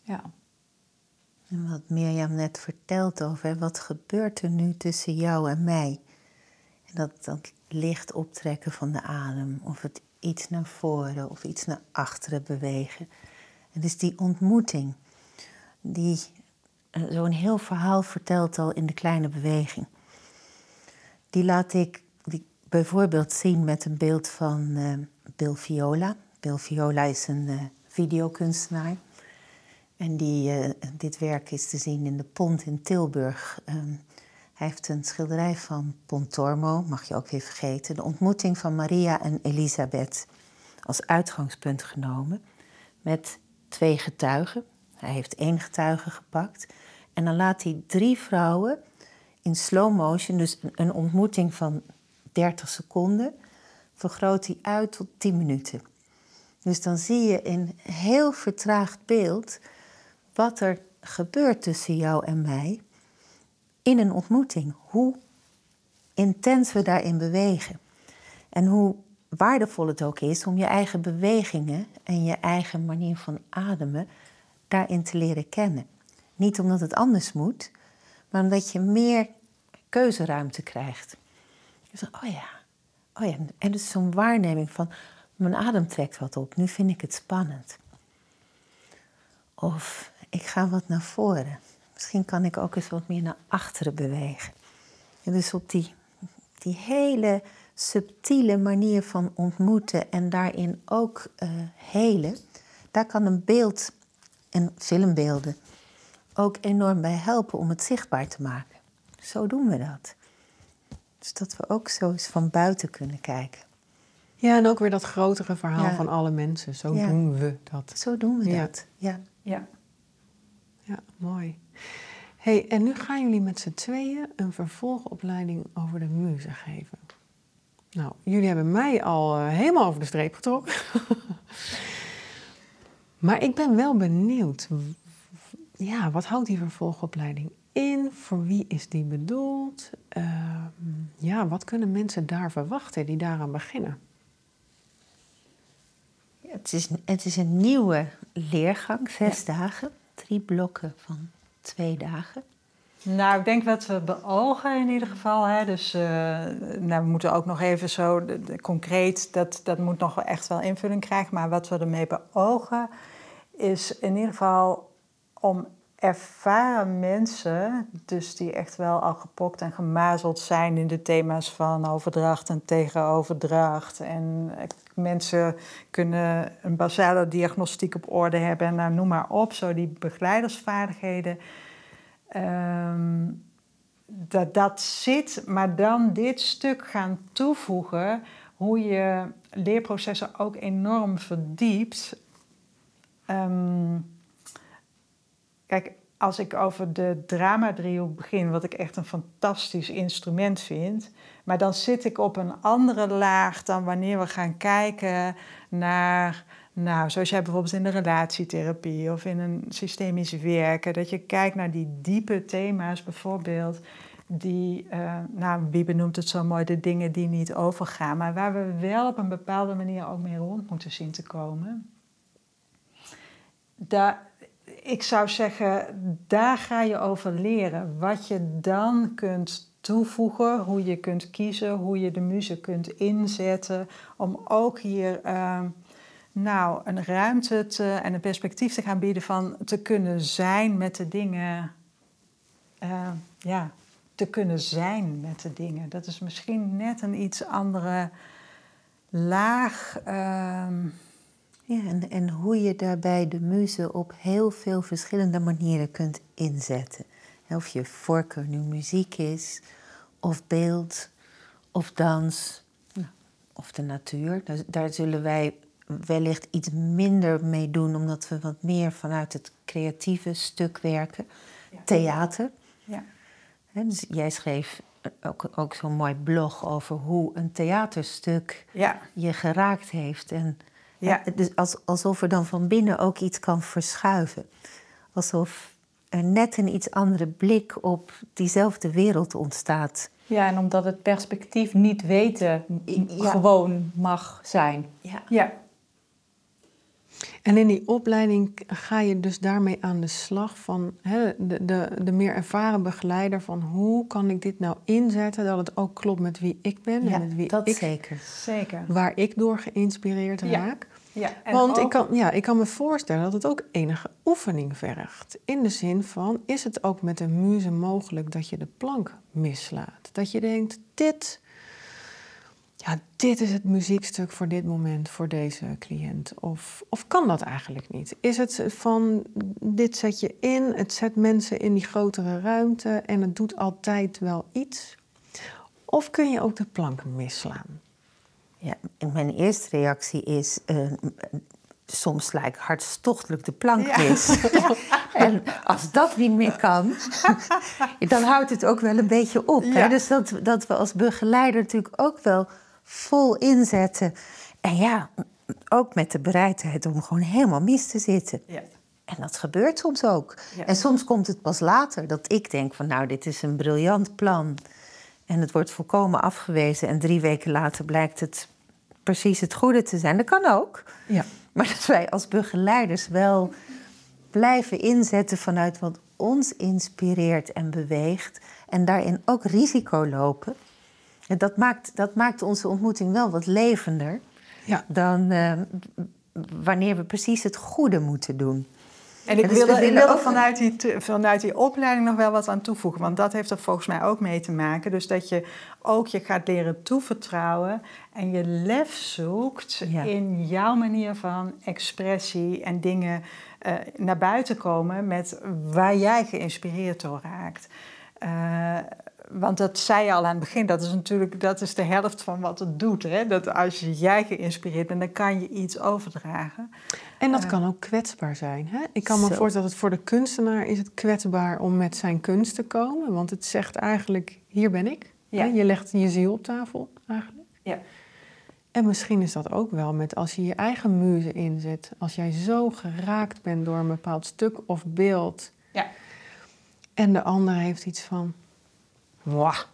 Ja. En wat Mirjam net vertelt over wat gebeurt er nu tussen jou en mij dat, dat licht optrekken van de adem, of het iets naar voren of iets naar achteren bewegen. En dus die ontmoeting, die uh, zo'n heel verhaal vertelt al in de kleine beweging. Die laat ik die bijvoorbeeld zien met een beeld van uh, Bill Viola. Bill Viola is een uh, videokunstenaar. En die, dit werk is te zien in de Pont in Tilburg. Um, hij heeft een schilderij van Pontormo, mag je ook weer vergeten, de ontmoeting van Maria en Elisabeth als uitgangspunt genomen. Met twee getuigen. Hij heeft één getuige gepakt. En dan laat hij drie vrouwen in slow motion, dus een ontmoeting van 30 seconden, vergroot hij uit tot 10 minuten. Dus dan zie je in heel vertraagd beeld wat er gebeurt tussen jou en mij in een ontmoeting. Hoe intens we daarin bewegen. En hoe waardevol het ook is om je eigen bewegingen en je eigen manier van ademen daarin te leren kennen. Niet omdat het anders moet, maar omdat je meer keuzeruimte krijgt. Zegt, oh ja, oh ja. En dus zo'n waarneming van, mijn adem trekt wat op, nu vind ik het spannend. Of ik ga wat naar voren. Misschien kan ik ook eens wat meer naar achteren bewegen. En dus op die, die hele subtiele manier van ontmoeten en daarin ook uh, helen, daar kan een beeld en filmbeelden ook enorm bij helpen om het zichtbaar te maken. Zo doen we dat. Dus dat we ook zo eens van buiten kunnen kijken. Ja, en ook weer dat grotere verhaal van alle mensen. Zo doen we dat. Zo doen we dat, ja. Ja, ja mooi. Hey, en nu gaan jullie met z'n tweeën een vervolgopleiding over de muze geven. Nou, jullie hebben mij al uh, helemaal over de streep getrokken. (laughs) maar ik ben wel benieuwd. Ja, wat houdt die vervolgopleiding in? Voor wie is die bedoeld? Uh, ja, wat kunnen mensen daar verwachten die daaraan beginnen? het, is, het is een nieuwe leergang, zes dagen. Drie blokken van twee dagen. Nou, ik denk wat we beogen in ieder geval. Hè. Dus uh, nou, we moeten ook nog even zo concreet, dat, dat moet nog echt wel invulling krijgen. Maar wat we ermee beogen is in ieder geval om ervaren mensen, dus die echt wel al gepokt en gemazeld zijn in de thema's van overdracht en tegenoverdracht. En mensen kunnen een basale diagnostiek op orde hebben, en nou, noem maar op, zo die begeleidersvaardigheden. Ehm, dat dat zit, maar dan dit stuk gaan toevoegen, hoe je leerprocessen ook enorm verdiept. Ehm, kijk, als ik over de drama-driehoek begin, wat ik echt een fantastisch instrument vind, maar dan zit ik op een andere laag dan wanneer we gaan kijken naar nou, zoals jij bijvoorbeeld in de relatietherapie of in een systemisch werken, dat je kijkt naar die diepe thema's bijvoorbeeld, die, uh, nou, wie benoemt het zo mooi, de dingen die niet overgaan, maar waar we wel op een bepaalde manier ook mee rond moeten zien te komen. Daar, ik zou zeggen, daar ga je over leren. Wat je dan kunt toevoegen, hoe je kunt kiezen, hoe je de muziek kunt inzetten, om ook hier. Uh, nou, een ruimte te, en een perspectief te gaan bieden van te kunnen zijn met de dingen. Uh, ja, te kunnen zijn met de dingen. Dat is misschien net een iets andere laag. Uh, ja, en, en hoe je daarbij de muze op heel veel verschillende manieren kunt inzetten. Of je voorkeur nu muziek is, of beeld, of dans, nou, of de natuur. Daar, daar zullen wij wellicht iets minder mee doen, omdat we wat meer vanuit het creatieve stuk werken. Theater. Ja. dus jij schreef ook, ook zo'n mooi blog over hoe een theaterstuk ja. je geraakt heeft. En, ja. dus als, alsof er dan van binnen ook iets kan verschuiven. Alsof er net een iets andere blik op diezelfde wereld ontstaat. Ja, en omdat het perspectief niet weten gewoon mag zijn. Ja. ja. En in die opleiding ga je dus daarmee aan de slag van hè, de, de, de meer ervaren begeleider van hoe kan ik dit nou inzetten dat het ook klopt met wie ik ben ja, en met wie dat ik zeker. zeker. waar ik door geïnspireerd raak. Ja, Want ik, kan, ja, ik kan me voorstellen dat het ook enige oefening vergt. In de zin van, is het ook met een muze mogelijk dat je de plank mislaat? Dat je denkt, dit ja, dit is het muziekstuk voor dit moment, voor deze cliënt? Of, of kan dat eigenlijk niet? Is het van dit zet je in, het zet mensen in die grotere ruimte en het doet altijd wel iets? Of kun je ook de plank misslaan? Ja, mijn eerste reactie is: uh, soms ik hartstochtelijk de plank mis. (laughs) (laughs) En als dat niet meer kan, (laughs) dan houdt het ook wel een beetje op. Hè? Dus dat, dat we als begeleider natuurlijk ook wel vol inzetten. En ja, ook met de bereidheid om gewoon helemaal mis te zitten. Ja. En dat gebeurt soms ook. Ja. En soms komt het pas later dat ik denk van nou, dit is een briljant plan. En het wordt volkomen afgewezen en drie weken later blijkt het precies het goede te zijn. Dat kan ook. Ja. Maar dat wij als begeleiders wel blijven inzetten vanuit wat ons inspireert en beweegt. En daarin ook risico lopen. En dat maakt, dat maakt onze ontmoeting wel wat levender Ja. dan eh, wanneer we precies het goede moeten doen. En ik wilde, ik wilde vanuit, die, vanuit die opleiding nog wel wat aan toevoegen. Want dat heeft er volgens mij ook mee te maken. Dus dat je ook je gaat leren toevertrouwen. En je lef zoekt Ja. in jouw manier van expressie. En dingen eh, naar buiten komen met waar jij geïnspireerd door raakt. Eh, want dat zei je al aan het begin, dat is natuurlijk dat is de helft van wat het doet. Hè? Dat als jij geïnspireerd bent, dan kan je iets overdragen. En dat kan ook kwetsbaar zijn. Hè? Ik kan me Zo. voorstellen dat het voor de kunstenaar is het kwetsbaar om met zijn kunst te komen. Want het zegt eigenlijk, hier ben ik. Ja. Hè? Je legt je ziel op tafel eigenlijk. Ja. En misschien is dat ook wel met als je je eigen muze inzet. Als jij zo geraakt bent door een bepaald stuk of beeld. Ja. En de ander heeft iets van... Of-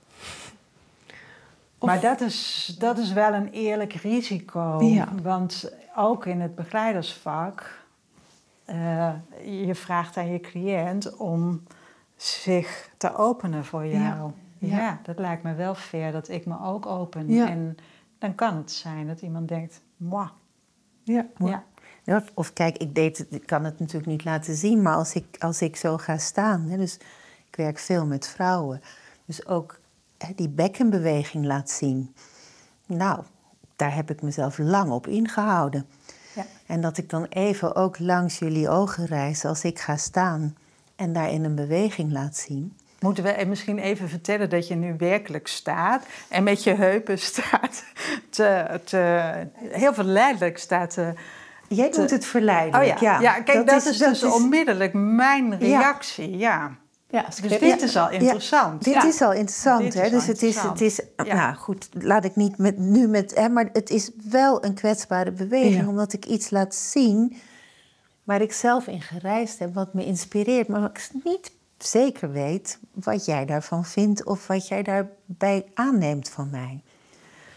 Maar dat is, dat is wel een eerlijk risico. Ja. Want ook in het begeleidersvak, eh, je vraagt aan je cliënt om zich te openen voor jou. Ja. Ja, Ja. dat lijkt me wel fair dat ik me ook open. Ja. En dan kan het zijn dat iemand denkt, mwah. Ja. Ja. Ja, Of kijk, ik, deed ik kan het natuurlijk niet laten zien, maar als ik, als ik zo ga staan, hè, dus ik werk veel met vrouwen, dus ook hè, die bekkenbeweging laat zien. Nou, daar heb ik mezelf lang op ingehouden. Ja. En dat ik dan even ook langs jullie ogen reis als ik ga staan en daarin een beweging laat zien. Moeten we misschien even vertellen dat je nu werkelijk staat en met je heupen staat (laughs) te, te heel verleidelijk staat te, Jij doet het verleidelijk. Oh ja, ja. kijk, dat, is, dus onmiddellijk mijn reactie. Ja. Ja, Dus script. dit is al interessant. Dit Ja. is al interessant, hè? Dus het is, het is. Ja. nou goed, laat ik niet met, nu met, hè, maar het is wel een kwetsbare beweging, Ja. omdat ik iets laat zien waar ik zelf in gereisd heb, wat me inspireert, maar ik niet zeker weet wat jij daarvan vindt of wat jij daarbij aanneemt van mij.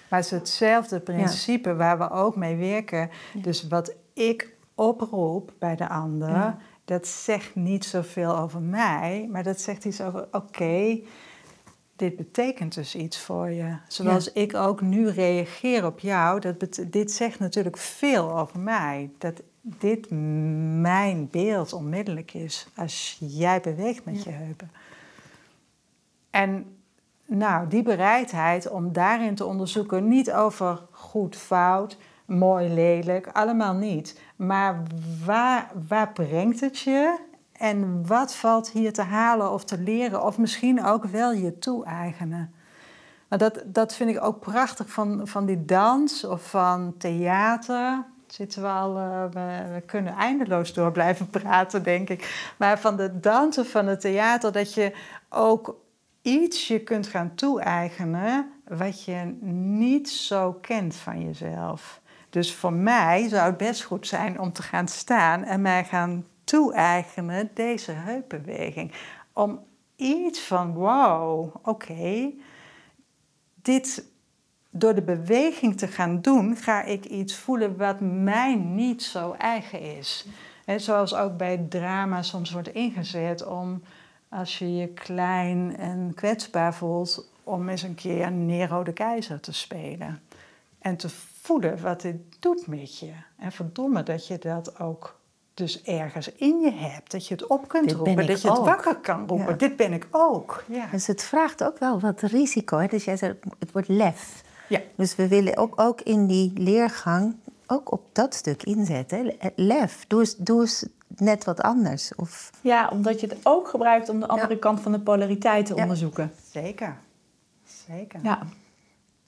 Maar het is hetzelfde principe waar we ook mee werken. Dus wat ik oproep bij de ander, Ja. Dat zegt niet zoveel over mij, maar dat zegt iets over: oké, dit betekent dus iets voor je. Zoals ik ook nu reageer op jou, dat dit zegt natuurlijk veel over mij. Dat dit mijn beeld onmiddellijk is als jij beweegt met je heupen. En nou, die bereidheid om daarin te onderzoeken, niet over goed, fout, mooi, lelijk, allemaal niet. Maar waar, waar brengt het je en wat valt hier te halen of te leren, of misschien ook wel je toe-eigenen? Dat, dat vind ik ook prachtig van, van die dans of van theater. Zitten we al, eh, we, we kunnen eindeloos door blijven praten, denk ik. Maar van de dansen van het theater, dat je ook iets je kunt gaan toe-eigenen wat je niet zo kent van jezelf. Dus voor mij zou het best goed zijn om te gaan staan en mij gaan toe-eigenen deze heupbeweging. Om iets van, wow, oké, dit door de beweging te gaan doen, ga ik iets voelen wat mij niet zo eigen is. Hè, zoals ook bij drama soms wordt ingezet om, als je je klein en kwetsbaar voelt, om eens een keer Nero de Keizer te spelen. En te voelen wat dit doet met je. En verdomme dat je dat ook dus ergens in je hebt. Dat je het op kunt Dit roepen, dat je het wakker kan roepen. Ja. Dit ben ik ook. Ja. Dus het vraagt ook wel wat risico. Hè? Dus jij zei, het wordt lef. Ja. Dus we willen ook, ook in die leergang ook op dat stuk inzetten. Lef, doe eens, doe eens net wat anders. Of, Ja, omdat je het ook gebruikt om de andere kant van de polariteit te onderzoeken. Zeker. Zeker. Ja.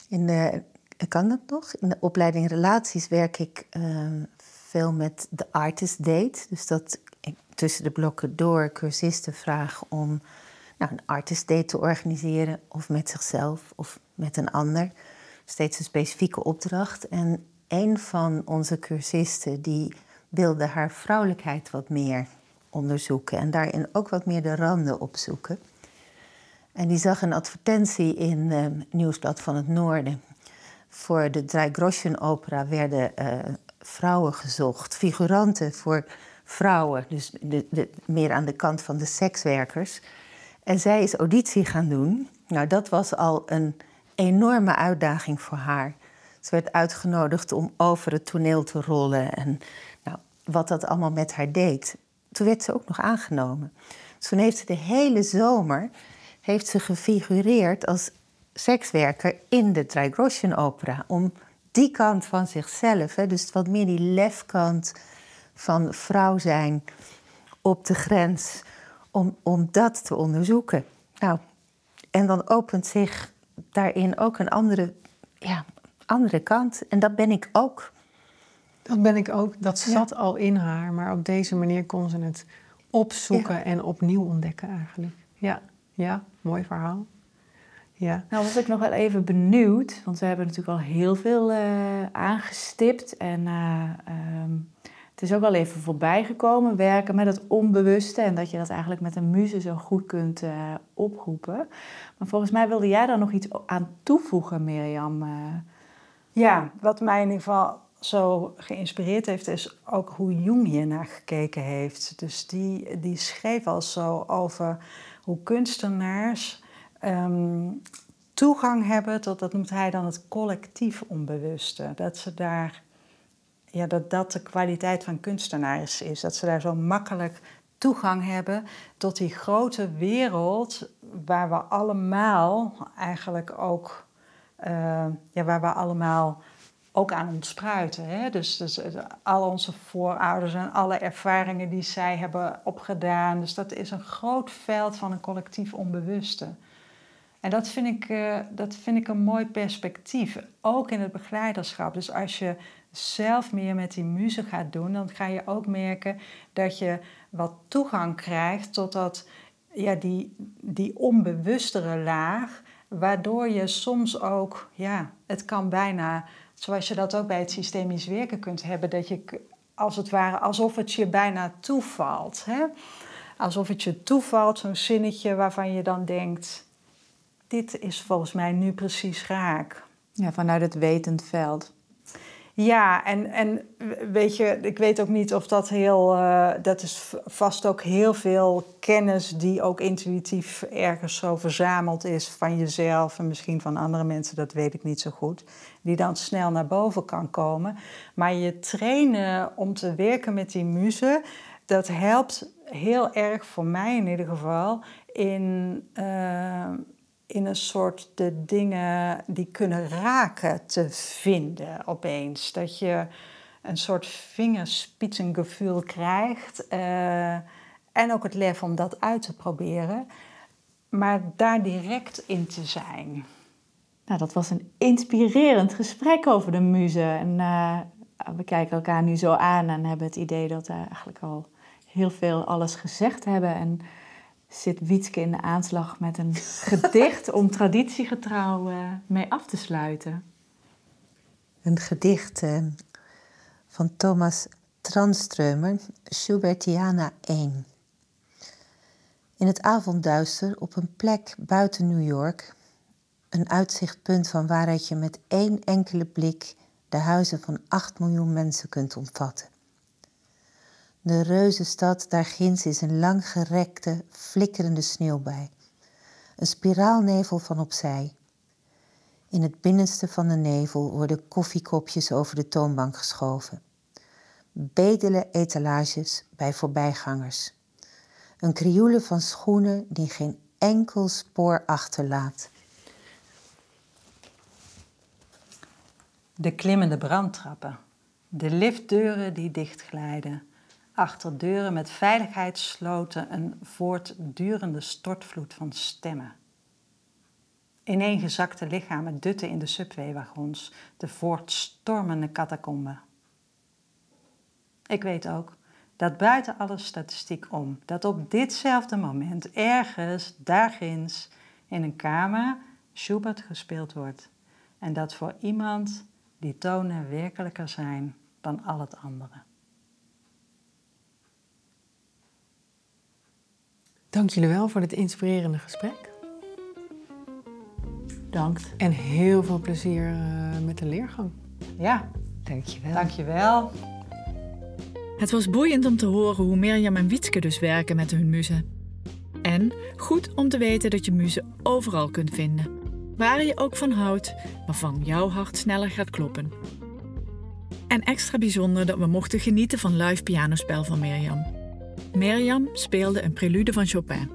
in de, kan dat nog? In de opleiding relaties werk ik eh, veel met de artist date. Dus dat ik tussen de blokken door cursisten vraag om nou, een artist date te organiseren. Of met zichzelf of met een ander. Steeds een specifieke opdracht. En een van onze cursisten die wilde haar vrouwelijkheid wat meer onderzoeken. En daarin ook wat meer de randen opzoeken. En die zag een advertentie in uh, Nieuwsblad van het Noorden. Voor de Dreigroschen opera werden uh, vrouwen gezocht, figuranten voor vrouwen, dus meer aan de kant van de sekswerkers. En zij is auditie gaan doen. Nou, dat was al een enorme uitdaging voor haar. Ze werd uitgenodigd om over het toneel te rollen en nou, wat dat allemaal met haar deed. Toen werd ze ook nog aangenomen. Dus toen heeft ze de hele zomer heeft ze gefigureerd als sekswerker in de Dreigroschen opera. Om die kant van zichzelf, hè, dus wat meer die lefkant van vrouw zijn op de grens, om, om dat te onderzoeken. Nou, en dan opent zich daarin ook een andere, ja, andere kant. En dat ben ik ook. Dat ben ik ook. Dat zat al in haar, maar op deze manier kon ze het opzoeken en opnieuw ontdekken eigenlijk. Ja, ja, mooi verhaal. Ja. Nou was ik nog wel even benieuwd, want we hebben natuurlijk al heel veel uh, aangestipt. En uh, um, het is ook wel even voorbij gekomen, werken met het onbewuste. En dat je dat eigenlijk met een muze zo goed kunt uh, oproepen. Maar volgens mij wilde jij daar nog iets aan toevoegen, Mirjam. Ja, wat mij in ieder geval zo geïnspireerd heeft, is ook hoe Jung hier naar gekeken heeft. Dus die, die schreef al zo over hoe kunstenaars um, toegang hebben tot, dat noemt hij dan het collectief onbewuste. Dat ze daar, ja, dat dat de kwaliteit van kunstenaars is. Dat ze daar zo makkelijk toegang hebben tot die grote wereld waar we allemaal eigenlijk ook, uh, ja, waar we allemaal ook aan ontspruiten. Hè? Dus, dus al onze voorouders en alle ervaringen die zij hebben opgedaan. Dus dat is een groot veld van een collectief onbewuste. En dat vind, ik, uh, dat vind ik een mooi perspectief, ook in het begeleiderschap. Dus als je zelf meer met die muziek gaat doen, dan ga je ook merken dat je wat toegang krijgt tot dat, ja, die, die onbewustere laag, waardoor je soms ook, ja, het kan bijna Zoals je dat ook bij het systemisch werken kunt hebben, dat je als het ware, alsof het je bijna toevalt. Hè? Alsof het je toevalt, zo'n zinnetje waarvan je dan denkt: dit is volgens mij nu precies raak. Ja, vanuit het wetend veld. Ja, en, en weet je, ik weet ook niet of dat heel. Uh, dat is vast ook heel veel kennis die ook intuïtief ergens zo verzameld is van jezelf en misschien van andere mensen, dat weet ik niet zo goed. Die dan snel naar boven kan komen. Maar je trainen om te werken met die muzen, dat helpt heel erg voor mij in ieder geval in. Uh, in een soort de dingen die kunnen raken te vinden opeens. Dat je een soort vingerspitsengevoel krijgt. Uh, en ook het lef om dat uit te proberen. Maar daar direct in te zijn. Nou, dat was een inspirerend gesprek over de muze. En uh, we kijken elkaar nu zo aan en hebben het idee dat we eigenlijk al heel veel alles gezegd hebben. En zit Wietske in de aanslag met een gedicht om traditiegetrouw uh, mee af te sluiten. Een gedicht uh, van Thomas Tranströmer, Schubertiana 1. In het avondduister op een plek buiten New York, een uitzichtpunt van waaruit je met één enkele blik de huizen van 8 miljoen mensen kunt omvatten. De reuzenstad daar ginds is een langgerekte, flikkerende sneeuwbui. Een spiraalnevel van opzij. In het binnenste van de nevel worden koffiekopjes over de toonbank geschoven. Bedelen etalages bij voorbijgangers. Een krioelen van schoenen die geen enkel spoor achterlaat. De klimmende brandtrappen. De liftdeuren die dichtglijden achter deuren met veiligheidssloten een voortdurende stortvloed van stemmen. Ineengezakte lichamen dutten in de subwaywagons, de voortstormende catacomben. ik weet ook dat buiten alle statistiek om, dat op ditzelfde moment ergens, daarginds, in een kamer Schubert gespeeld wordt. En dat voor iemand die tonen werkelijker zijn dan al het andere. Dank jullie wel voor dit inspirerende gesprek. Dank. En heel veel plezier uh, met de leergang. Ja, dankjewel. Dankjewel. Het was boeiend om te horen hoe Mirjam en Wietske dus werken met hun muzen. En goed om te weten dat je muzen overal kunt vinden. Waar je ook van houdt, waarvan jouw hart sneller gaat kloppen. En extra bijzonder dat we mochten genieten van live pianospel van Mirjam. Mirjam speelde een prelude van Chopin.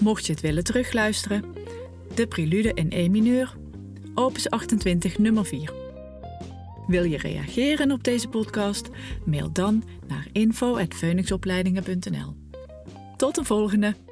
Mocht je het willen terugluisteren, de prelude in E mineur, opus 28 nummer 4. Wil je reageren op deze podcast? Mail dan naar info.phoenixopleidingen.nl. Tot de volgende!